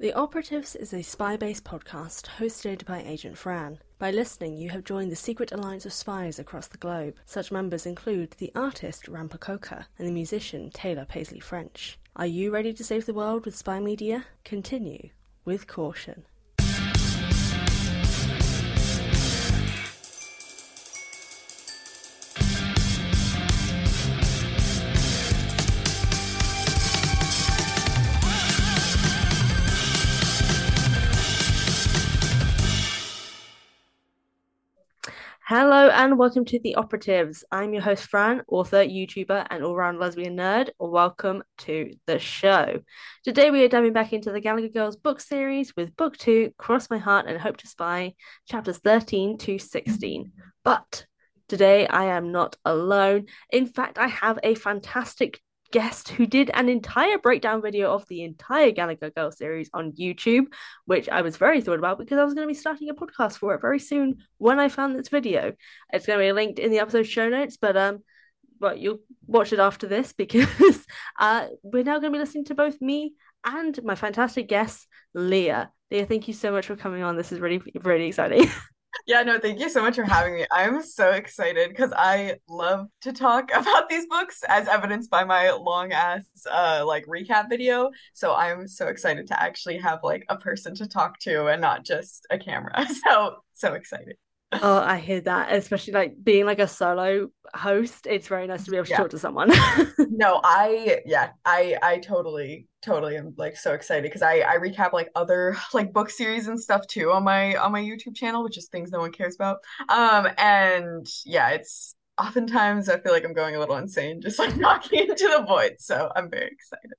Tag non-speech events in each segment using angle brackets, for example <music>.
The Operatives is a spy based podcast hosted by Agent Fran. By listening, you have joined the secret alliance of spies across the globe. Such members include the artist Ranpakoka and the musician Taylor Paisley French. Are you ready to save the world with spy media? Continue with caution. And welcome to The Operatives. I'm your host, Fran, author, YouTuber, and all round lesbian nerd. Welcome to the show. Today we are diving back into the Gallagher Girls book series with book two, Cross My Heart and Hope to Spy, chapters 13 to 16. But today I am not alone. In fact, I have a fantastic guest who did an entire breakdown video of the entire Gallagher Girl series on YouTube, which I was very thrilled about because I was going to be starting a podcast for it very soon when I found this video. It's going to be linked in the episode show notes, but um, but you'll watch it after this <laughs> because uh, we're now going to be listening to both me and my fantastic guest, Leah. Leah, thank you so much for coming on. This is really, really exciting. <laughs> Yeah, no, thank you so much for having me. I'm so excited because I love to talk <laughs> about these books as evidenced by my long ass uh like recap video. So I'm so excited to actually have like a person to talk to and not just a camera. <laughs> So so excited. Oh, I hear that, especially like being like a solo host. It's very nice to be able to yeah. talk to someone. <laughs> no, I yeah, I I totally totally am like so excited because I I recap like other <laughs> like book series and stuff too on my on my YouTube channel, which is things no one cares about. Um and yeah, it's oftentimes I feel like I'm going a little insane just like <laughs> knocking into the void. So I'm very excited.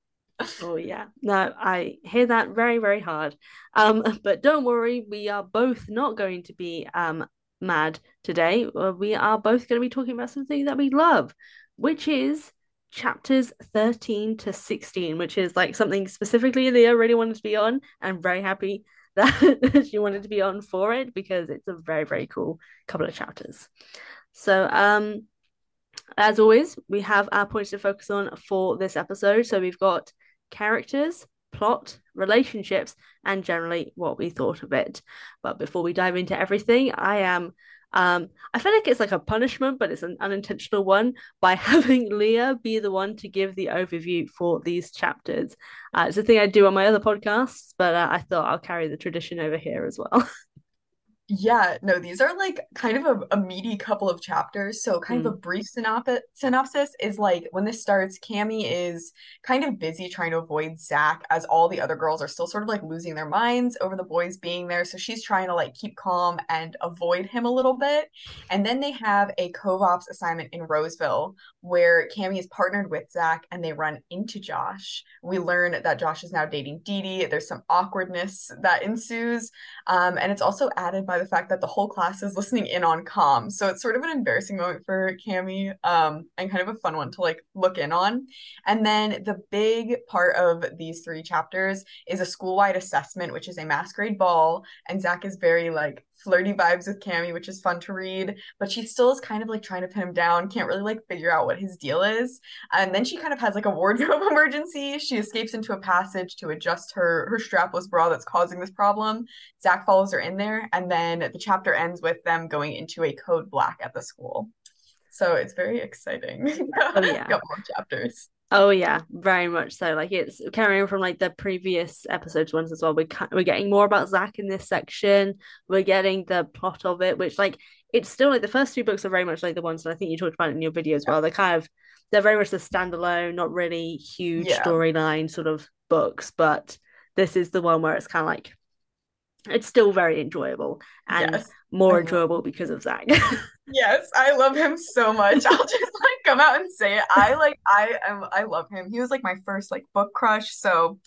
Oh yeah. No, I hear that very, very hard. Um, but don't worry, we are both not going to be um mad today. Uh, we are both going to be talking about something that we love, which is chapters 13 to 16, which is like something specifically Leah really wanted to be on. I'm very happy <laughs> that she wanted to be on for it because it's a very, very cool couple of chapters. So, um, as always, we have our points to focus on for this episode. So we've got characters, plot, relationships, and generally what we thought of it. But before we dive into everything, I am um, I feel like it's like a punishment, but it's an unintentional one by <laughs> having Leah be the one to give the overview for these chapters. Uh, it's a thing I do on my other podcasts, but uh, I thought I'll carry the tradition over here as well. <laughs> Yeah, no, these are like kind of a, a meaty couple of chapters. So, kind mm. of a brief synopsis, synopsis is like when this starts, Cammie is kind of busy trying to avoid Zach as all the other girls are still sort of like losing their minds over the boys being there. So, she's trying to like keep calm and avoid him a little bit. And then they have a co-ops assignment in Roseville where Cammie is partnered with Zach and they run into Josh. We learn that Josh is now dating Dee Dee. There's some awkwardness that ensues. Um, and it's also added by the fact that the whole class is listening in on comms. So it's sort of an embarrassing moment for Cammie, um, and kind of a fun one to like look in on. And then the big part of these three chapters is a school-wide assessment, which is a masquerade ball. And Zach is very like flirty vibes with Cammie, which is fun to read, but she still is kind of like trying to pin him down, can't really like figure out what his deal is. And then she kind of has like a wardrobe <laughs> emergency. She escapes into a passage to adjust her her strapless bra that's causing this problem. Zach follows her in there, and then the chapter ends with them going into a code black at the school. So it's very exciting. <laughs> Oh yeah. Got more chapters. Oh yeah, very much so. Like it's carrying from like the previous episodes ones as well. We we're getting more about Zach in this section. We're getting the plot of it, which like it's still like the first two books are very much like the ones that I think you talked about in your video as well. They're kind of they're very much the standalone, not really huge yeah. storyline sort of books, but this is the one where it's kind of like it's still very enjoyable and yes. more enjoyable because of Zach. <laughs> yes, I love him so much. I'll just <laughs> like come out and say it. I like I am I love him. He was like my first like book crush, so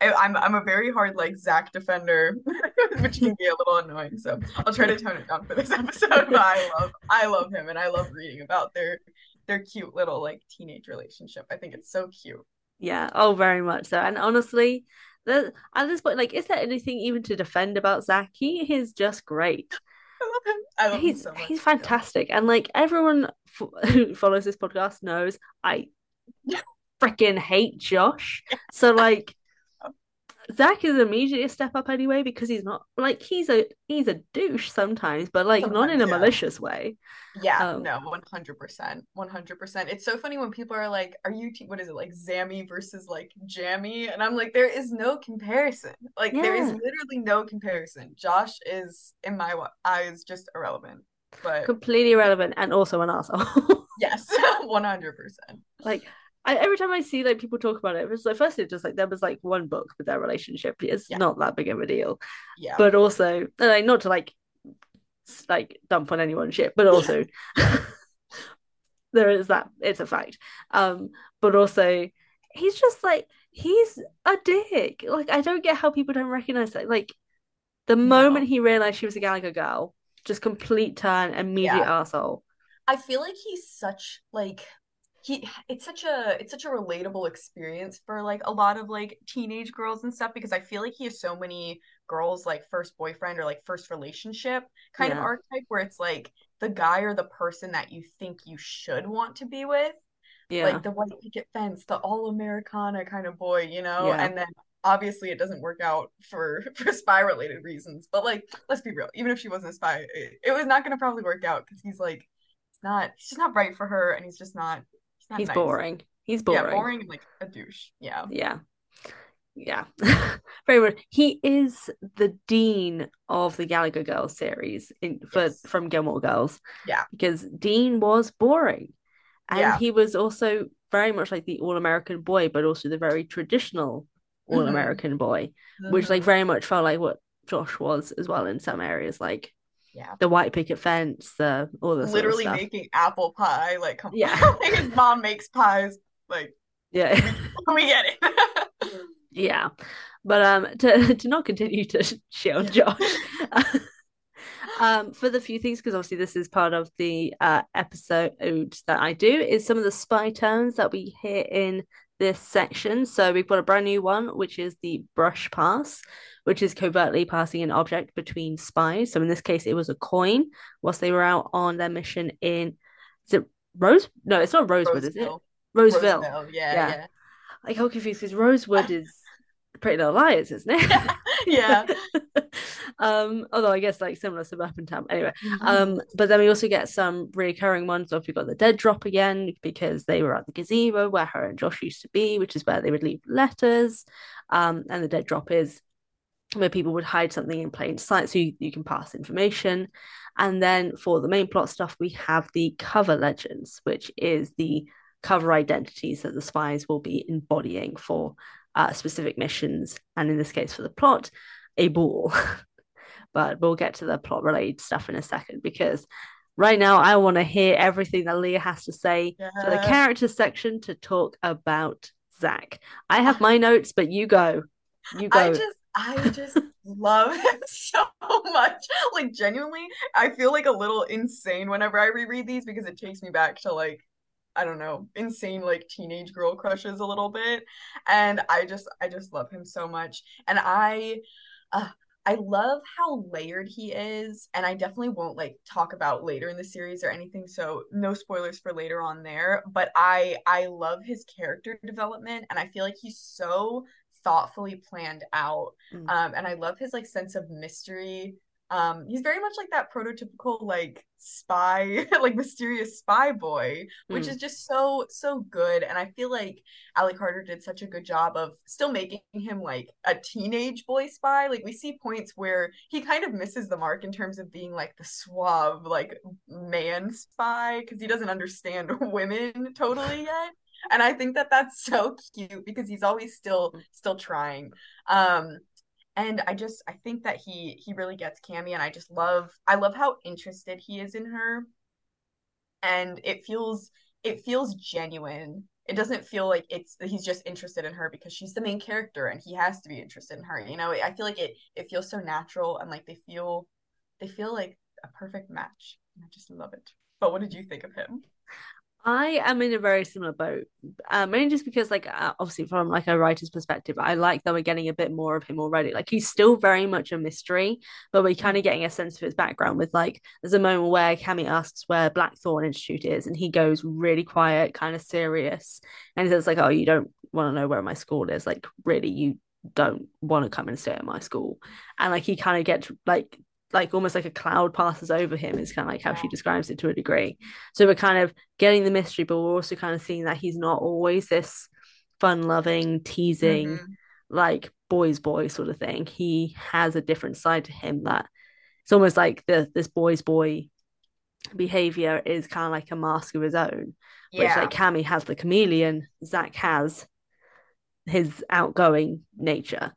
I, I'm I'm a very hard like Zach defender, <laughs> which can be a little annoying. So I'll try to tone it down for this episode. But I love I love him, and I love reading about their their cute little like teenage relationship. I think it's so cute. Yeah. Oh, very much so. And honestly, at this point, like, is there anything even to defend about Zach? He is just great. I love him. I love he's, him so much. He's fantastic. And like everyone f- <laughs> who follows this podcast knows, I <laughs> freaking hate Josh. So like Zach is immediately a step up anyway because he's not like he's a he's a douche sometimes, but like not in a yeah. malicious way. Yeah, Um, no, 100%. 100%. It's so funny when people are like, are you, what is it, like Zammy versus like Jammy? And I'm like, there is no comparison. Like, there is literally no comparison. Josh is, in my eyes, just irrelevant. But completely irrelevant and also an asshole. <laughs> yes, <laughs> 100%. like I, every time I see like people talk about it, it's like firstly just like there was like one book with their relationship. It's Yeah, not that big of a deal, yeah, but also like not to like like dump on anyone shit, but also <laughs> there is that it's a fact. Um, but also he's just like he's a dick. Like I don't get how people don't recognize that. Like the no. moment he realized she was a Gallagher girl, just complete turn, immediate Yeah. asshole. I feel like he's such like he it's such a it's such a relatable experience for like a lot of like teenage girls and stuff because I feel like he has so many girls like first boyfriend or like first relationship kind of archetype where it's like the guy or the person that you think you should want to be with yeah, like the white picket fence the all Americana kind of boy you know yeah. and then obviously it doesn't work out for <laughs> for spy related reasons but like let's be real even if she wasn't a spy it, it was not going to probably work out because he's like it's not he's just not right for her and he's just not he's nice. boring. He's Yeah, boring. boring and like a douche. Yeah. Yeah. Yeah. <laughs> Very weird. He is the dean of the Gallagher Girls series in for Yes. from Gilmore Girls Yeah. because Dean was boring. And Yeah. he was also very much like the all-American boy, but also the very traditional hmm all-American boy, which like hmm very much felt like what Josh was as well in some areas, like Yeah. the white picket fence, the all this sort of Literally making apple pie. Like come Yeah. <laughs> like his mom makes pies. Like Yeah. <laughs> we get it. <laughs> Yeah. But um to to not continue to shit on. Josh. um for the few things because obviously this is part of the uh episode that I do is some of the spy terms that we hear in this section. So we've got a brand new one which is the brush pass, which is covertly passing an object between spies. So in this case it was a coin whilst they were out on their mission in is it Rose? No, it's not Rosewood, is it? Roseville. Roseville. Roseville. Yeah, Yeah. yeah. I got confused because Rosewood is Pretty Little Liars, isn't it? <laughs> Yeah. <laughs> um, although I guess like similar suburban town. Anyway, Mhm. um, but then we also get some recurring ones. So if we got the dead drop again because they were at the gazebo where her and Josh used to be, which is where they would leave letters. Um, and the dead drop is where people would hide something in plain sight so you, you can pass information. And then for the main plot stuff, we have the cover legends, which is the cover identities that the spies will be embodying for uh, specific missions. And in this case, for the plot, a ball. <laughs> but we'll get to the plot related stuff in a second because right now I want to hear everything that Leah has to say for the character section to talk about Zach. I have my notes, but you go. You go. I just I just <laughs> love him so much. Like genuinely, I feel like a little insane whenever I reread these because it takes me back to like I don't know, insane like teenage girl crushes a little bit. And I just I just love him so much. And I uh, I love how layered he is, and I definitely won't like talk about later in the series or anything, so no spoilers for later on there, but I I love his character development and I feel like he's so thoughtfully planned out. Mm, Um, and I love his like sense of mystery. Um, he's very much like that prototypical like spy, <laughs> like mysterious spy boy, which mm, is just so so good. And I feel like Ally Carter did such a good job of still making him like a teenage boy spy. Like we see points where he kind of misses the mark in terms of being like the suave like man spy because he doesn't understand <laughs> women totally yet and I think that that's <laughs> so cute because he's always still still trying. Um, and I just I think that he he really gets Cammie, and I just love I love how interested he is in her, and it feels it feels genuine. It doesn't feel like it's he's just interested in her because she's the main character and he has to be interested in her. You know, I feel like it it feels so natural and like they feel they feel like a perfect match. I just love it. But what did you think of him? I am in a very similar boat. Um, mainly just because, like, uh, obviously from like a writer's perspective, I like that we're getting a bit more of him already. Like, he's still very much a mystery, but we're kind of getting a sense of his background. With like, there's a moment where Cammie asks where Blackthorn Institute is, and he goes really quiet, kind of serious, and he says like, "Oh, you don't want to know where my school is? Like, really, you don't want to come and stay at my school and like he kind of gets like like almost like a cloud passes over him is kind of like how she describes it to a degree so we're kind of getting the mystery but we're also kind of seeing that he's not always this fun loving teasing mm-hmm. like boys boy sort of thing he has a different side to him that it's almost like the this boys boy behavior is kind of like a mask of his own yeah. which like Cammie has the chameleon Zach has his outgoing nature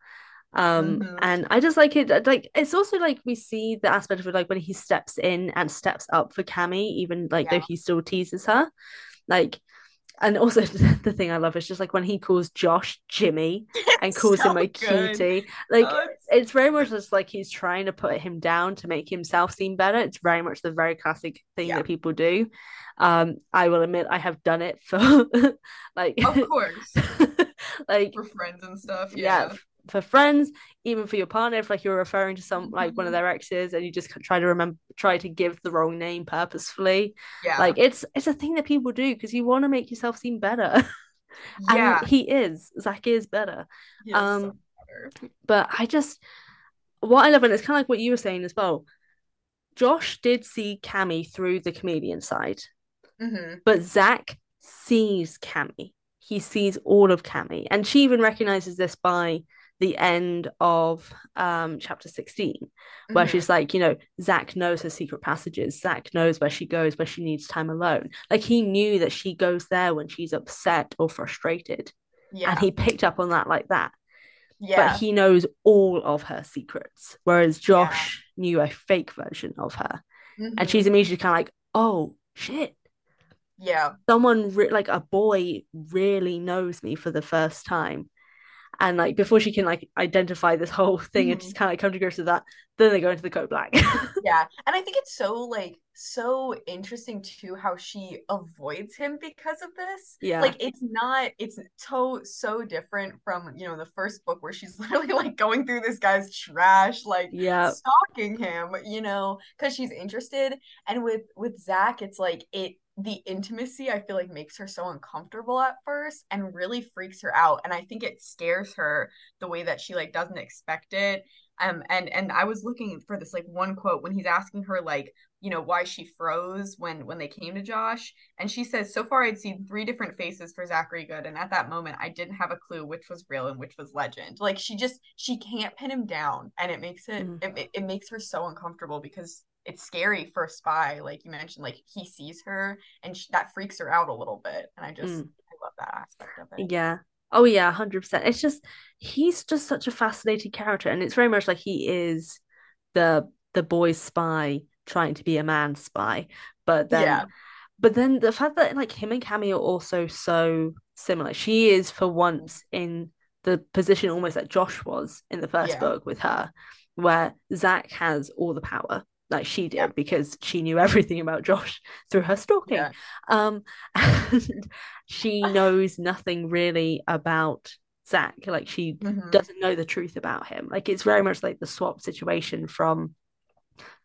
um mm-hmm. and i just like it like it's also like we see the aspect of it like when he steps in and steps up for cami even like yeah. though he still teases her like and also <laughs> the thing I love is just like when he calls Josh Jimmy <laughs> and calls so him a good. cutie. Like oh, it's... it's very much just like he's trying to put him down to make himself seem better. It's very much the very classic thing yeah. that people do. Um, I will admit I have done it for <laughs> like Of course. like for friends and stuff. Yeah. yeah for friends, even for your partner, if like you're referring to some like one of their exes and you just try to remember try to give the wrong name purposefully. Yeah. Like it's it's a thing that people do because you want to make yourself seem better. <laughs> yeah. he is. Zach is better. Is um so better. but I just what I love and it's kind of like what you were saying as well. Josh did see Cammie through the comedian side. Mm-hmm. But Zach sees Cammie. He sees all of Cammie. And she even recognizes this by the end of um, chapter 16, where mm-hmm. she's like, you know, Zach knows her secret passages. Zach knows where she goes, where she needs time alone. Like he knew that she goes there when she's upset or frustrated. Yeah. And he picked up on that like that. Yeah. But he knows all of her secrets, whereas Josh yeah. knew a fake version of her. Mm-hmm. And she's immediately kind of like, oh, shit. Yeah. Someone, re- like a boy, really knows me for the first time and like before she can like identify this whole thing mm-hmm. and just kind of come to grips with that then they go into the code black. <laughs> Yeah and i think it's so like so interesting too how she avoids him because of this. Yeah. Like it's not it's so so different from you know the first book where she's <laughs> literally like going through this guy's trash like yeah. stalking him you know because she's interested and with with zach it's like it the intimacy I feel like makes her so uncomfortable at first and really freaks her out and I think it scares her the way that she like doesn't expect it um and and I was looking for this like one quote when he's asking her like you know why she froze when when they came to Josh and she says so far I'd seen three different faces for Zachary Goode and at that moment I didn't have a clue which was real and which was legend like she just she can't pin him down and it makes it mm. it, it makes her so uncomfortable because it's scary for a spy like you mentioned like he sees her and she, that freaks her out a little bit and i just mm. i love that aspect of it yeah oh yeah 100% it's just he's just such a fascinating character and it's very much like he is the the boy spy trying to be a man spy but then yeah. but then the fact that like him and Cammie are also so similar she is for once in the position almost that Josh was in the first yeah. book with her where Zach has all the power like she did yeah. because she knew <laughs> everything about Josh through her stalking. Yeah. Um, <laughs> and she knows nothing really about Zach. Like she mm-hmm. doesn't know the truth about him. Like it's very much like the swap situation from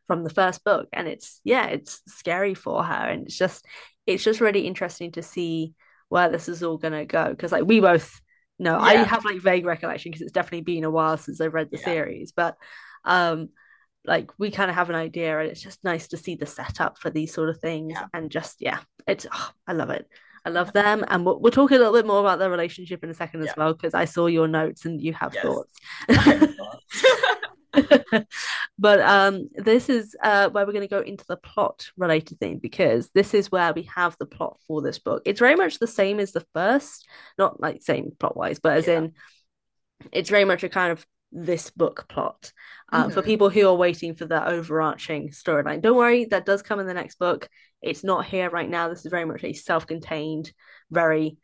from the first book, and it's yeah, it's scary for her, and it's just it's just really interesting to see where this is all gonna go because like we both know yeah. I have like vague recollection because it's definitely been a while since I've read the series, but um like we kind of have an idea and it's just nice to see the setup for these sort of things yeah. and just yeah it's oh, i love it i love them and we'll, we'll talk a little bit more about their relationship in a second as yeah. well because i saw your notes and you have yes. thoughts <laughs> but um this is uh where we're going to go into the plot related thing because this is where we have the plot for this book it's very much the same as the first not like same plot wise but as yeah. in it's very much a kind of this book plot um, mm-hmm. for people who are waiting for the overarching storyline. Don't worry, that does come in the next book. It's not here right now. This is very much a self-contained, very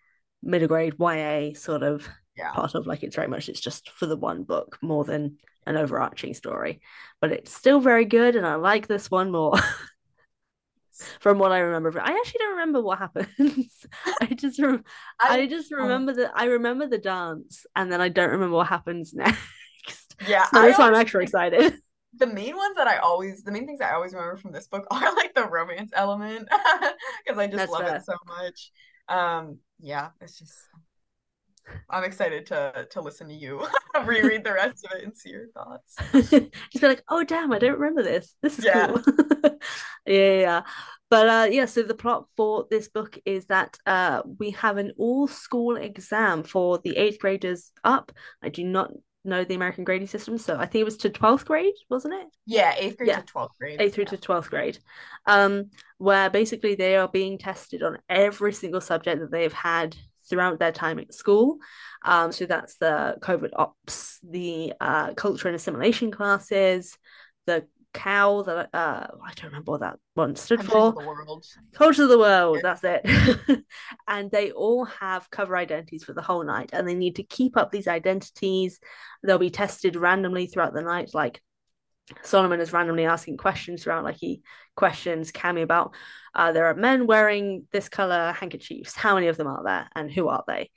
middle grade YA sort of yeah. part of like it's very much it's just for the one book more than an overarching story. But it's still very good, and I like this one more. <laughs> from what I remember. I actually don't remember what happens. <laughs> I just re- I, I, just um, remember um, that I remember the dance and then I don't remember what happens <laughs> next. Yeah, so that's why I'm extra excited. <laughs> The main ones that I always, the main things I always remember from this book are like the romance element <laughs> because I just that's love fair. it so much. Um, yeah, it's just I'm excited to to listen to you <laughs> reread the rest of it and see your thoughts. Just be like, oh damn, I don't remember this. This is yeah. cool. yeah, yeah. But uh, yeah, so the plot for this book is that uh, we have an all school exam for the eighth graders up. I do not know the American grading system, so I think it was to 12th grade, wasn't it? Yeah, eighth grade yeah. to 12th grade. Eighth through yeah. to 12th grade. Um, where basically they are being tested on every single subject that they've had throughout their time at school. Um, so that's the covert ops, the uh, culture and assimilation classes, the cow that uh I don't remember what that one stood for. Of the world. Culture of the world, that's it. <laughs> and they all have cover identities for the whole night and they need to keep up these identities. They'll be tested randomly throughout the night, like Solomon is randomly asking questions throughout, like he questions Cammie about uh, there are men wearing this color handkerchiefs. How many of them are there, and who are they?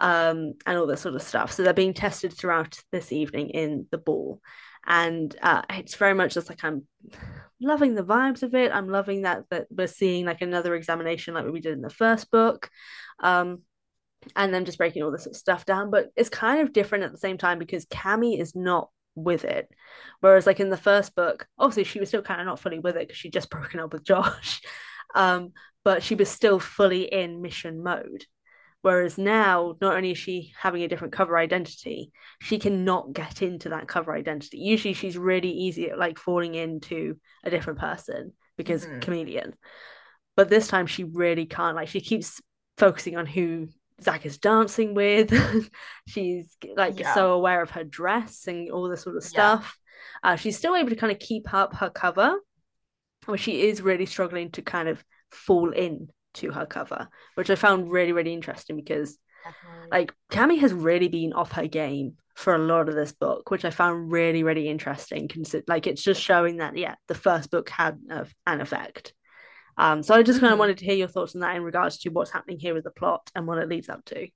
Um, and all this sort of stuff. So they're being tested throughout this evening in the ball, and uh, it's very much just like I'm loving the vibes of it. I'm loving that that we're seeing like another examination like we did in the first book, um, and then just breaking all this stuff down. But it's kind of different at the same time because Cammie is not with it, whereas like in the first book, obviously she was still kind of not fully with it because she'd just <laughs> broken up with Josh, um, but she was still fully in mission mode. Whereas now, not only is she having a different cover identity, she cannot get into that cover identity. Usually, she's really easy at like falling into a different person because mm-hmm. chameleon. But this time, she really can't. Like, she keeps focusing on who Zach is dancing with. <laughs> she's like yeah. so aware of her dress and all this sort of stuff. Yeah. Uh, she's still able to kind of keep up her cover, but she is really struggling to kind of fall in to her cover, which I found really, really interesting because Definitely. like Cammie has really been off her game for a lot of this book, which I found really, really interesting. Consider like it's just showing that yeah, the first book had an effect. Um, so I just kind of mm-hmm. wanted to hear your thoughts on that in regards to what's happening here with the plot and what it leads up to.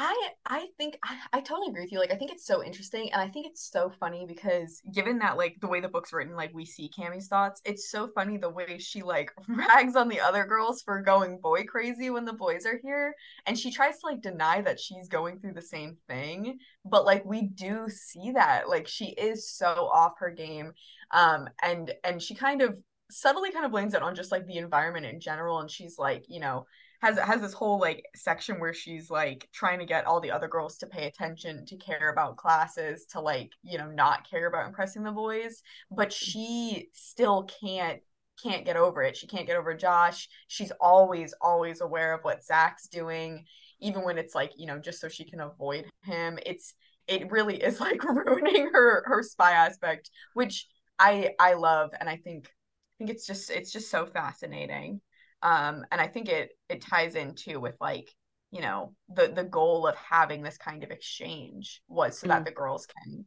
I I think I, I totally agree with you. Like I think it's so interesting and I think it's so funny because given that like the way the book's written, like we see Cammie's thoughts, it's so funny the way she like <laughs> rags on the other girls for going boy crazy when the boys are here. And she tries to like deny that she's going through the same thing. But like we do see that. Like she is so off her game. Um and and she kind of subtly kind of blames it on just like the environment in general. And she's like, you know, has has this whole like section where she's like trying to get all the other girls to pay attention to care about classes to like you know not care about impressing the boys but mm-hmm. she still can't can't get over it. She can't get over josh. She's always always aware of what zach's doing even when it's like you know just so she can avoid him. It's it really is <laughs> like ruining her her spy aspect which i i love and i think i think it's just it's just so fascinating um and i think it it ties into with like you know the the goal of having this kind of exchange was so mm. that the girls can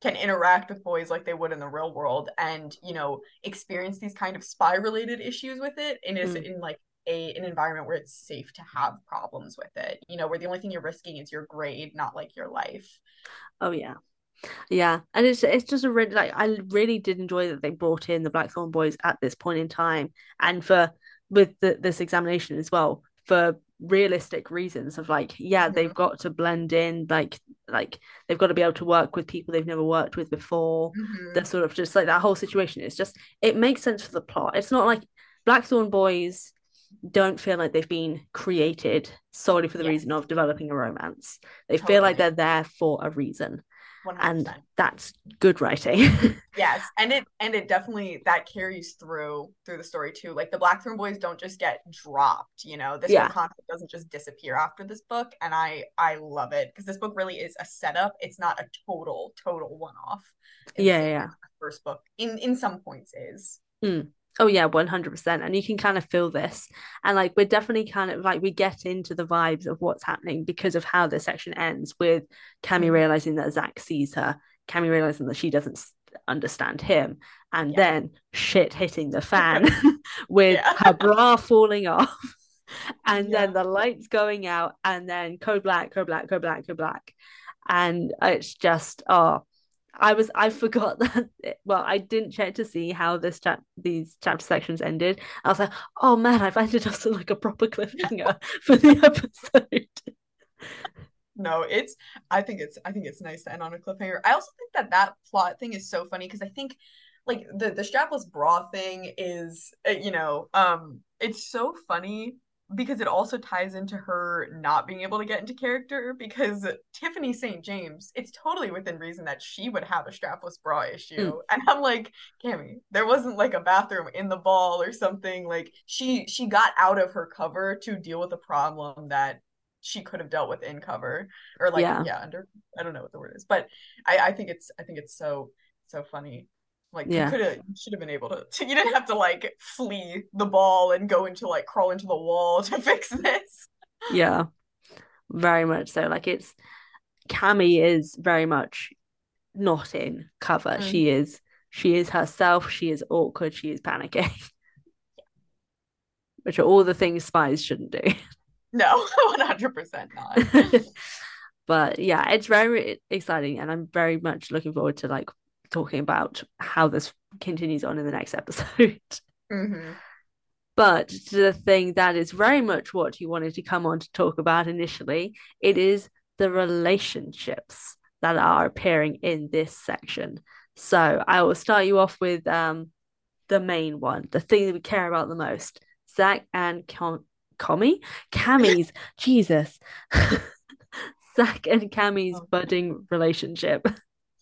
can interact with boys like they would in the real world and you know experience these kind of spy related issues with it and is mm. in like a an environment where it's safe to have problems with it you know where the only thing you're risking is your grade not like your life oh yeah yeah, and it's it's just a really like I really did enjoy that they brought in the Blackthorn boys at this point in time, and for with the, this examination as well for realistic reasons of like yeah mm-hmm. they've got to blend in like like they've got to be able to work with people they've never worked with before mm-hmm. they're sort of just like that whole situation is just it makes sense for the plot it's not like blackthorn boys don't feel like they've been created solely for the yes. reason of developing a romance they totally. feel like they're there for a reason 100%. and that's good writing. <laughs> Yes and it and it definitely that carries through through the story too. Like the blackthorn boys don't just get dropped you know? This yeah. concept doesn't just disappear after this book and i i love it because this book really is a setup. It's not a total total one-off. Yeah yeah first book in in some points is. Mm. Oh yeah, one hundred percent, and you can kind of feel this, and like we're definitely kind of like we get into the vibes of what's happening because of how this section ends with Cammie mm. realizing that Zach sees her, Cammie realizing that she doesn't understand him, and yeah. then shit hitting the <laughs> fan <laughs> with yeah. her bra falling off, <laughs> and yeah. then the lights going out, and then code black, code black, code black, code black, and it's just oh I was I forgot <laughs> that well I didn't check to see how this chap these chapter sections ended. I was like, oh man, I've ended us <laughs> like a proper cliffhanger <laughs> for the episode. no, it's I think it's I think it's nice to end on a cliffhanger. I also think that that plot thing is so funny because I think like the the strapless bra thing is uh, you know um it's so funny because it also ties into her not being able to get into character because Tiffany St. James, it's totally within reason that she would have a strapless bra issue. Mm. And I'm like, Cammie, there wasn't like a bathroom in the ball or something. Like she she got out of her cover to deal with a problem that she could have dealt with in cover. Or like yeah, yeah under I don't know what the word is. But I, I think it's I think it's so so funny like yeah. you could have, should have been able to, to. <laughs> You didn't have to like flee the ball and go into like crawl into the wall <laughs> to fix this. yeah, very much so. Like it's Cammie is very much not in cover. Mm. She is. She is herself. She is awkward. She is panicking. <laughs> Which are all the things spies shouldn't do. No, one hundred percent not. but yeah, it's very exciting, and I'm very much looking forward to like talking about how this continues on in the next <laughs> episode. Mm-hmm. But the thing that is very much what you wanted to come on to talk about initially, it is the relationships that are appearing in this section. So I will start you off with um, the main one, the thing that we care about the most. Zach and Com- Commie? Cammie's, <laughs> Jesus. <laughs> Zach and Cammie's oh. budding relationship.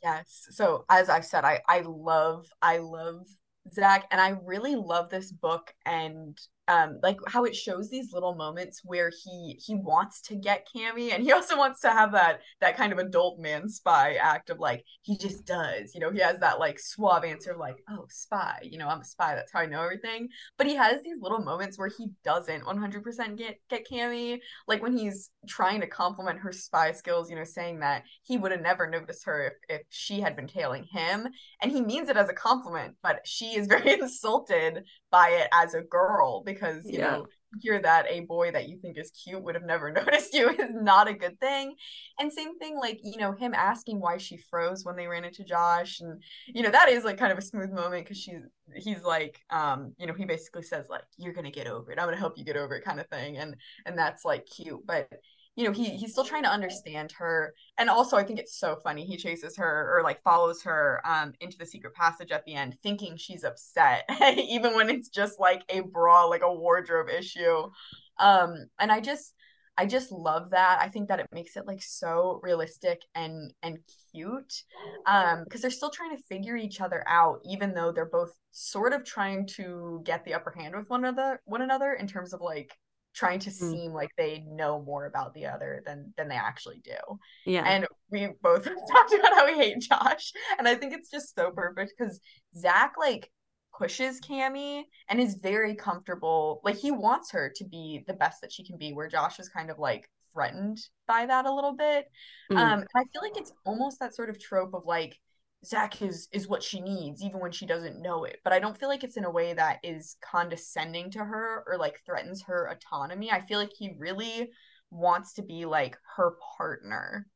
Yes. So as I've said, I I love I love Zach and I really love this book and um like how it shows these little moments where he he wants to get Cammie and he also wants to have that that kind of adult man spy act of like he just does you know he has that like suave answer of like oh spy you know I'm a spy that's how I know everything. But he has these little moments where he doesn't 100% get get Cammie. Like when he's trying to compliment her spy skills you know saying that he would have never noticed her if, if she had been tailing him and he means it as a compliment but she is <laughs> very insulted by it as a girl because you yeah. know hear that a boy that you think is cute would have never <laughs> noticed you is not a good thing. And same thing, like, you know, him asking why she froze when they ran into Josh. And, you know, that is like kind of a smooth moment because she's, he's like, um, you know, he basically says, like, you're going to get over it. I'm going to help you get over it kind of thing. And, and that's like cute. But, you know, he he's still trying to understand her. And also I think it's so funny. He chases her or like follows her um into the secret passage at the end, thinking she's upset, <laughs> even when it's just like a bra, like a wardrobe issue. Um, and I just I just love that. I think that it makes it like so realistic and and cute. Um, because they're still trying to figure each other out, even though they're both sort of trying to get the upper hand with one another one another in terms of like trying to mm. seem like they know more about the other than than they actually do. Yeah. And we both <laughs> talked about how we hate Josh. And I think it's just so perfect because Zach like pushes Cammie and is very comfortable. Like he wants her to be the best that she can be, where Josh is kind of like threatened by that a little bit. Mm. Um, I feel like it's almost that sort of trope of like Zach is is what she needs, even when she doesn't know it. But I don't feel like it's in a way that is condescending to her or like threatens her autonomy. I feel like he really wants to be like her partner.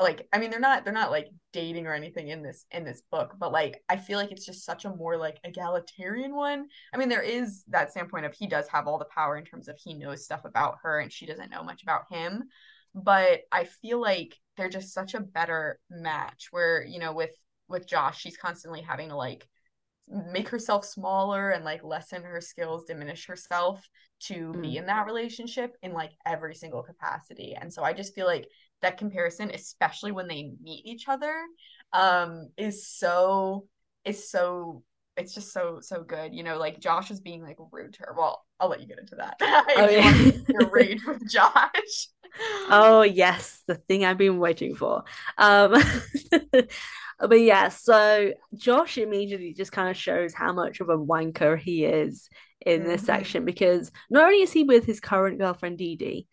Like, I mean, they're not they're not like dating or anything in this in this book, but like I feel like it's just such a more like egalitarian one. I mean, there is that standpoint of he does have all the power in terms of he knows stuff about her and she doesn't know much about him but I feel like they're just such a better match where, you know, with with Josh, she's constantly having to like make herself smaller and like lessen her skills, diminish herself to mm. be in that relationship in like every single capacity. And so I just feel like that comparison, especially when they meet each other, um, is so is so it's just so so good. You know, like Josh is being like rude to her. Well, I'll let you get into that. <laughs> oh, yeah. your <laughs> rage with Josh. Oh yes, the thing I've been waiting for. Um, <laughs> but yeah, so Josh immediately just kind of shows how much of a wanker he is in mm-hmm. this section because not only is he with his current girlfriend Dee Dee,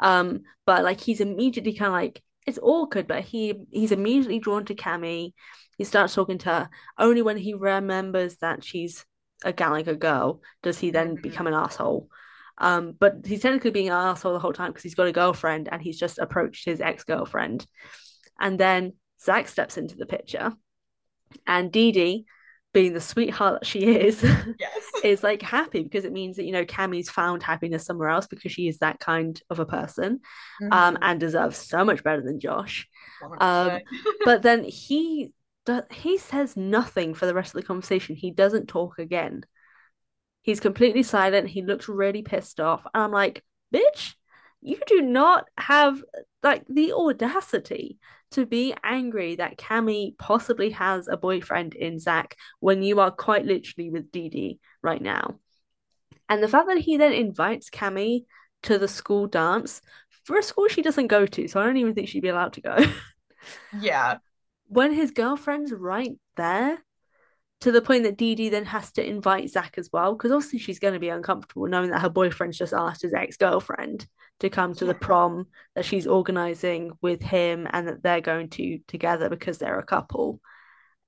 um, but like he's immediately kind of like it's awkward, but he he's immediately drawn to Cammie. He starts talking to her only when he remembers that she's a Gallagher girl does he then mm-hmm. become an asshole. Um, but he's technically being an asshole the whole time because he's got a girlfriend and he's just approached his ex girlfriend. And then Zach steps into the picture, and Dee Dee being the sweetheart that she is, <laughs> yes. <laughs> is like happy because it means that you know Cammie's found happiness somewhere else because she is that kind of a person, um, mm-hmm. um, and deserves so much better than Josh. Um, <laughs> but then he he says nothing for the rest of the conversation. He doesn't talk again. He's completely silent. He looks really pissed off, and I'm like, bitch, you do not have like the audacity to be angry that Cammie possibly has a boyfriend in Zach when you are quite literally with Dee Dee right now. And the fact that he then invites Cammie to the school dance for a school she doesn't go to, so I don't even think she'd be allowed to go. <laughs> yeah. When his girlfriend's right there, to the point that Dee Dee then has to invite Zach as well, because obviously she's going to be uncomfortable knowing that her boyfriend's just asked his ex girlfriend to come to the prom that she's organizing with him and that they're going to together because they're a couple.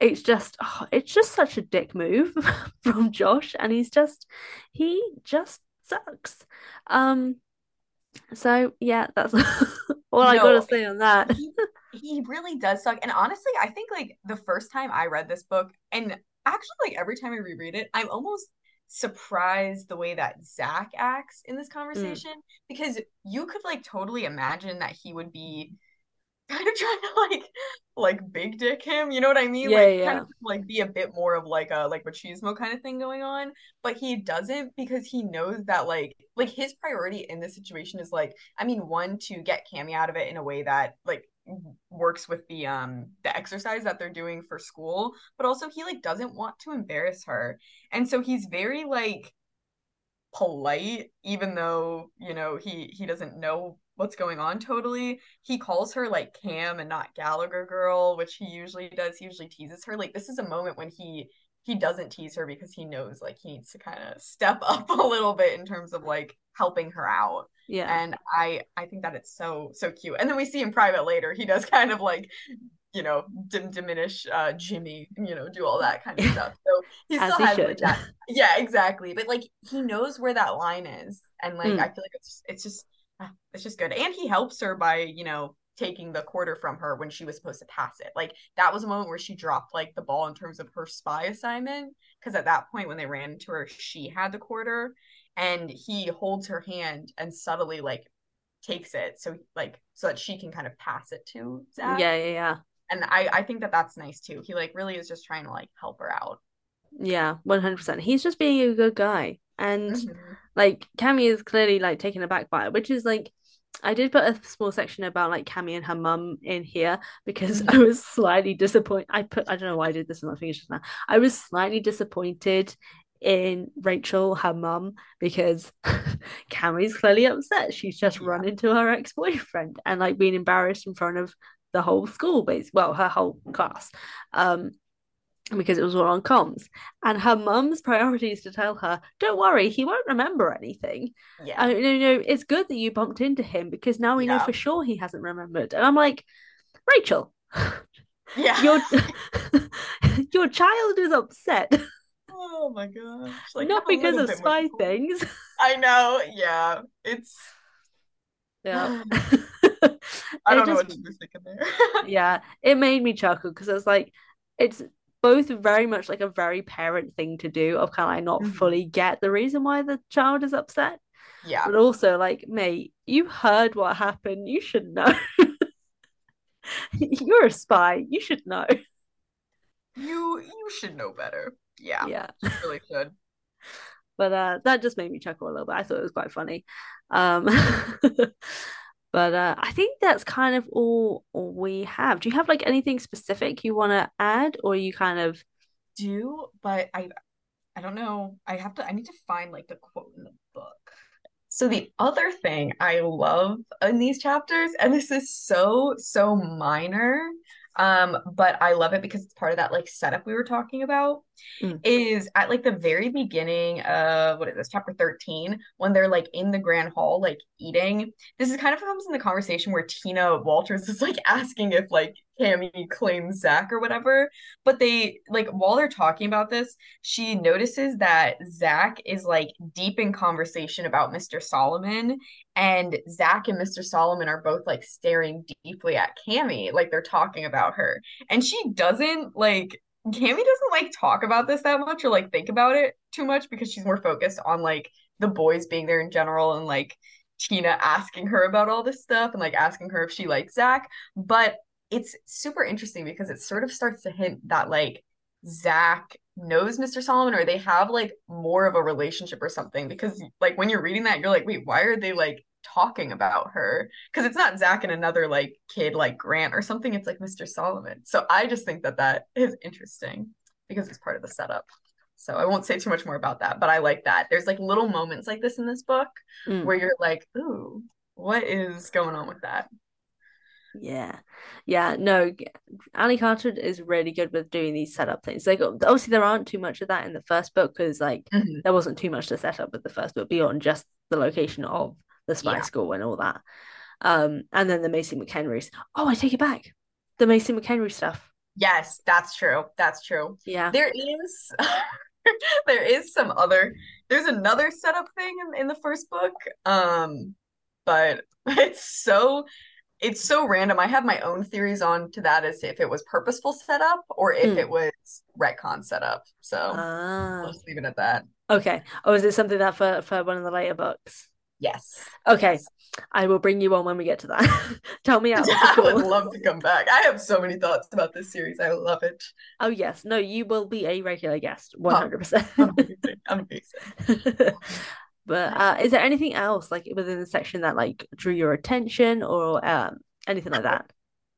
It's just, oh, it's just such a dick move <laughs> from Josh, and he's just, he just sucks. Um, so yeah, that's <laughs> all no, I gotta say on that. he, he really does suck, and honestly, I think like the first time I read this book, and actually like every time I reread it, I'm almost surprised the way that Zach acts in this mm. conversation mm. because you could like totally imagine that he would be <laughs> kind of trying to like like big dick him, you know what I mean? Yeah, like yeah. kind of like be a bit more of like a like machismo kind of thing going on. But he doesn't because he knows that like like his priority in this situation is like, I mean, one, to get Cammie out of it in a way that like works with the um the exercise that they're doing for school but also he like doesn't want to embarrass her. And so he's very like polite even though you know he he doesn't know what's going on totally. He calls her like cam and not gallagher girl which he usually does. He usually teases her. Like this is a moment when he he doesn't tease her because he knows like he needs to kind of step <laughs> up a little bit in terms of like helping her out yeah. And I I think that it's so so cute. And then we see in private later he does kind of like you know dim- diminish uh Jimmy, you know, do all that kind of stuff. <laughs> So he still has like that. <laughs> Yeah, exactly. But like he knows where that line is and like mm. I feel like it's it's just ah, it's just good. And he helps her by, you know, taking the quarter from her when she was supposed to pass it. Like that was a moment where she dropped like the ball in terms of her spy assignment because at that point when they ran into her she had the quarter and he holds her hand and subtly like takes it so like so that she can kind of pass it to Zach. Yeah, yeah, yeah. And I I think that that's nice too. He like really is just trying to like help her out. Yeah, one hundred percent. He's just being a good guy, and mm-hmm. like Cammie is clearly like taken aback by it, which is like. I did put a small section about like Cammie and her mum in here because. I was slightly disappointed. I put I don't know why I did this in my fingers just now. I was slightly disappointed in Rachel, her mum, because <laughs> Cammie's clearly upset. She's just yeah. run into her ex boyfriend and like being embarrassed in front of the whole school base, well, her whole class, um, because it was all on comms. And her mum's priority is to tell her, "Don't worry, he won't remember anything." Yeah, uh, you know, it's good that you bumped into him because now we yeah. know for sure he hasn't remembered. And I'm like, Rachel, <laughs> yeah, your <laughs> your child is upset. <laughs> Oh my gosh. Like not because of spy things. I know, yeah. It's yeah. <sighs> I don't know what you were thinking there. yeah, it made me chuckle because I was like, it's both very much like a very parent thing to do of kind of like not mm-hmm. fully get the reason why the child is upset. Yeah. But also like, mate, you heard what happened. You should know. <laughs> You're a spy. You should know. You you should know better. Yeah. Yeah. Really should. but uh that just made me chuckle a little bit. I thought it was quite funny. Um <laughs> but uh I think that's kind of all, we have. Do you have like anything specific you want to add or you kind of do, but I I don't know. I have to I need to find like the quote in the book. So the other thing I love in these chapters, and this is so, so minor, um, but I love it because it's part of that like setup we were talking about. Mm. Is at like the very beginning of what is this chapter 13 when they're like in the grand hall like eating. This is kind of comes in the conversation where Tina Walters is like <laughs> asking if like Cammie claims Zach or whatever. But they like while they're talking about this, she notices that Zach is like deep in conversation about Mr. Solomon, and Zach and Mr. Solomon are both like staring deeply at Cammie, like they're talking about her. And she doesn't like Cammie doesn't like talk about this that much or like think about it too much because she's more focused on like the boys being there in general and like Tina asking her about all this stuff and like asking her if she likes Zach. But it's super interesting because it sort of starts to hint that like Zach knows Mr. Solomon or they have like more of a relationship or something because like when you're reading that you're like wait why are they like talking about her because it's not Zach and another like kid like Grant or something it's like Mr. Solomon so I just think that that is interesting because it's part of the setup so I won't say too much more about that but I like that there's like little moments like this in this book mm. where you're like ooh what is going on with that yeah, yeah. No, Ally Carter is really good with doing these setup things. Like, obviously, there aren't too much of that in the first book because, like, mm-hmm. there wasn't too much to set up with the first book beyond just the location of the spy yeah. school and all that. Um, and then the Macy McHenry's. Oh, I take it back. The Macy McHenry stuff. Yes, that's true. That's true. Yeah. There is <laughs> there is some other there's another setup thing in, in the first book. Um, but <laughs> it's so it's so random. I have my own theories on to that as if it was purposeful setup or if mm. it was retcon setup. So I'll just leave it at that. Okay. Oh, is it something that for for one of the later books? Yes. Okay. Yes. I will bring you on when we get to that. <laughs> Tell me out. <laughs> Yeah, I would love to come back. I have so many thoughts about this series. I love it. Oh yes. No, you will be a regular guest. One hundred percent. Amazing. <laughs> But uh, is there anything else like within the section that like drew your attention or um, anything like that?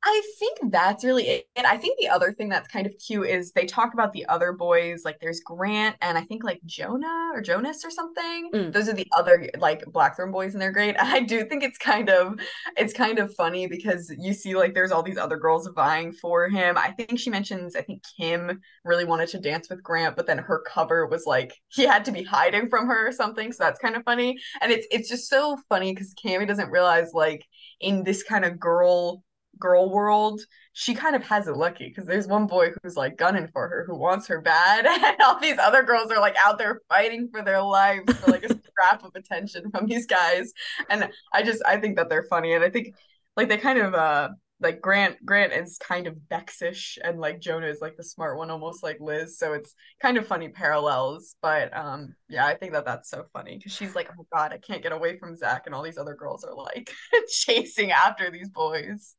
I think that's really it. And I think the other thing that's kind of cute is they talk about the other boys. Like there's Grant and I think like Jonah or Jonas or something. Mm. Those are the other like Blackthorn boys and they're great. And I do think it's kind of it's kind of funny because you see like there's all these other girls vying for him. I think she mentions I think Kim really wanted to dance with Grant, but then her cover was like he had to be hiding from her or something. So that's kind of funny. And it's it's just so funny because Cammie doesn't realize like in this kind of girl girl world, she kind of has it lucky because there's one boy who's like gunning for her, who wants her bad, <laughs> and all these other girls are like out there fighting for their lives for like a scrap of attention from these guys. And I just I think that they're funny, and I think like they kind of uh like Grant Grant is kind of Bexish and like Jonah is like the smart one almost like Liz. So it's kind of funny parallels but um yeah I think that that's so funny because she's like oh god I can't get away from Zach and all these other girls are like <laughs> chasing after these boys.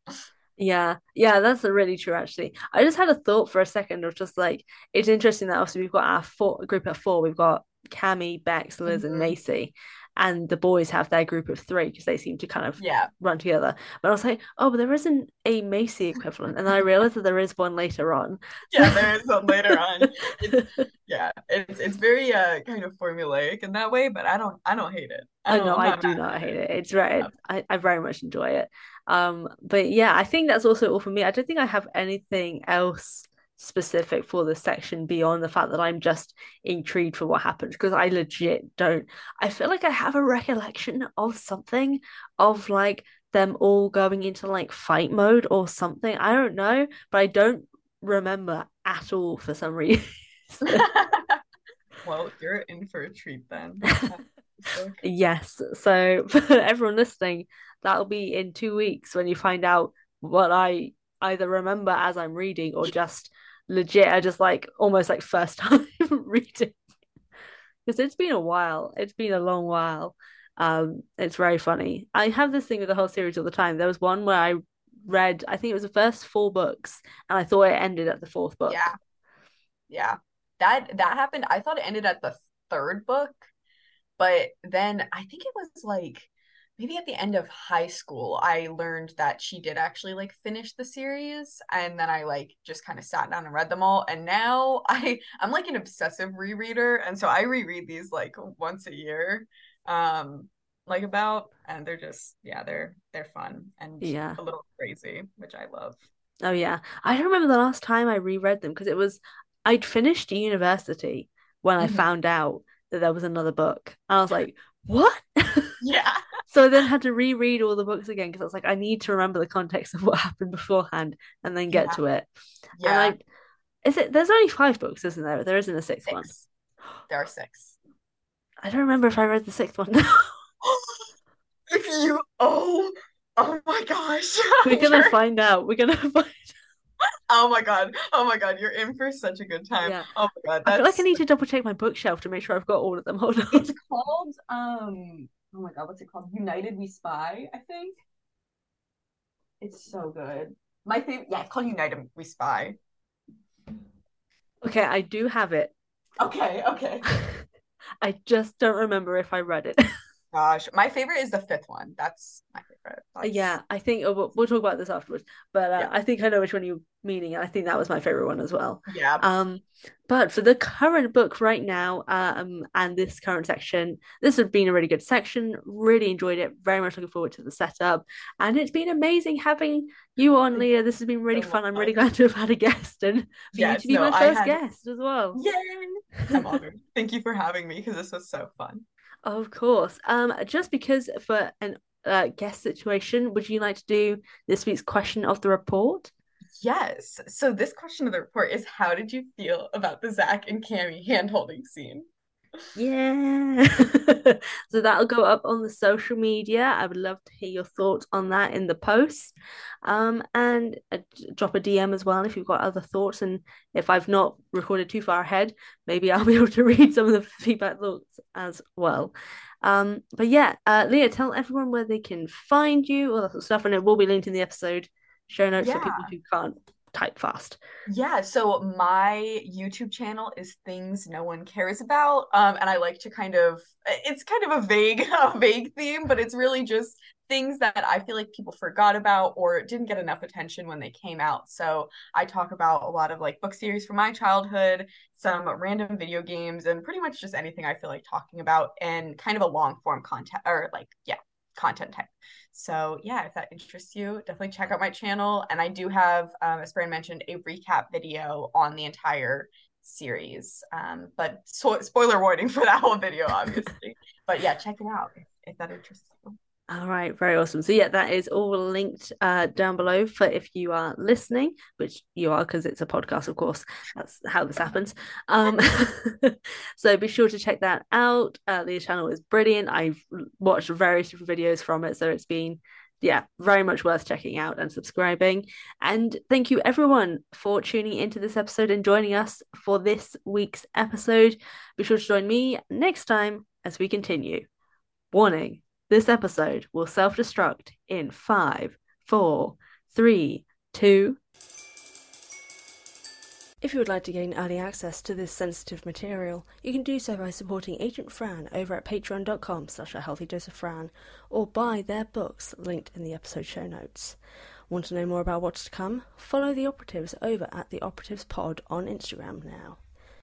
Yeah. Yeah that's really true actually. I just had a thought for a second of just like it's interesting that also we've got our four group of four we've got Cammie Bex Liz mm-hmm. and Macy and the boys have their group of three because they seem to kind of yeah run together. But I was like, oh, but there isn't a Macy equivalent, and then I realized that there is one later on. Yeah, there is one later on. It's, yeah, it's it's very uh kind of formulaic in that way, but I don't I don't hate it. I oh, I do not hate it. It's right. I, I very much enjoy it. Um, but yeah, I think that's also all for me. I don't think I have anything else specific for this section beyond the fact that I'm just intrigued for what happens because I legit don't. I feel like I have a recollection of something of like them all going into like fight mode or something. I don't know, but I don't remember at all for some <laughs> reason. <laughs> well, you're in for a treat then. <laughs> yes. So for everyone listening, that'll be in two weeks when you find out what I either remember as I'm reading or just legit I just like almost like first <laughs> time reading. Because it's been a while. It's been a long while. Um it's very funny. I have this thing with the whole series all the time. There was one where I read I think it was the first four books and I thought it ended at the fourth book. Yeah. Yeah. That that happened. I thought it ended at the third book but then I think it was like maybe at the end of high school i learned that she did actually like finish the series and then i like just kind of sat down and read them all and now <laughs> i i'm like an obsessive rereader and so i reread these like once a year um like about and they're just yeah they're they're fun and yeah. a little crazy which i love. Oh yeah. I remember the last time i reread them because it was i'd finished university when mm-hmm. i found out that there was another book and i was <laughs> like what <laughs> yeah <laughs> so I then had to reread all the books again because I was like, I need to remember the context of what <laughs> happened beforehand and then get yeah. to it. Yeah. And I, is it? There's only five books, isn't there? There isn't a sixth six. one. There are six. I don't remember if I read the sixth one. <laughs> if you, oh, oh my gosh, we're gonna find out. We're gonna find. Out. Oh my god. Oh my god. You're in for such a good time. Yeah. Oh my god. I feel like I need to double check my bookshelf to make sure I've got all of them. Hold on. it's called um oh my god, what's it called? United We Spy, I think. It's so good. My favorite yeah, it's called United We Spy. Okay, I do have it. Okay, okay. <laughs> I just don't remember if I read it. <laughs> Gosh, my favorite is the fifth one. That's my favorite. That's... yeah, I think oh, we'll, we'll, talk about this afterwards. But uh, Yeah. I think I know which one you're meaning, and I think that was my favorite one as well. Yeah. Um, but for the current book right now, um, and this current section, this has been a really good section. Really enjoyed it. Very much looking forward to the setup, and it's been amazing having you on, Leah. This has been really So fun. I'm really glad to have had a guest and for Yes, you to be no, my first had- guest as well. Yay! I'm honored. <laughs> Thank you for having me because this was so fun. Of course. Um, just because for an uh, guest situation, would you like to do this week's question of the report? Yes. So this question of the report is how did you feel about the Zach and Cammie handholding scene? Yeah. <laughs> So that'll go up on the social media. I would love to hear your thoughts on that in the post. Um, and uh, drop a DM as well if you've got other thoughts. And if I've not recorded too far ahead, maybe <laughs> I'll be able to read some of the feedback thoughts as well. Um, but yeah, uh, Leah, tell everyone where they can find you, all that sort of stuff, and it will be linked in the episode show notes for people who can't type fast. Yeah, so my YouTube channel is things no one cares about. Um, and I like to kind of it's kind of a vague <laughs> a vague theme, but it's really just things that I feel like people forgot about or didn't get enough attention when they came out. So I talk about a lot of like book series from my childhood, some random video games, and pretty much just anything I feel like talking about and kind of a long form content or like, yeah, content type. So yeah, if that interests you, definitely check out my channel. And I do have, um, as Fran mentioned, a recap video on the entire series. Um, but so- spoiler warning <laughs> for that whole video, obviously. but yeah, check it out if, if that interests you. All right, very awesome. So yeah, that is all linked uh, down below for if you are listening, which you are because it's a podcast, of course. That's how this happens. Um, <laughs> so be sure to check that out. Uh, the channel is brilliant. I've watched various different videos from it, so it's been yeah, very much worth checking out and subscribing. And thank you everyone for tuning into this episode and joining us for this week's episode. Be sure to join me next time as we continue. Warning this episode will self destruct in five, four, three, two. If you would like to gain early access to this sensitive material, you can do so by supporting Agent Fran over at patreon.com slash a healthy dose of Fran or buy their books linked in the episode show notes. Want to know more about what's to come? Follow the operatives over at the Operatives Pod on Instagram now.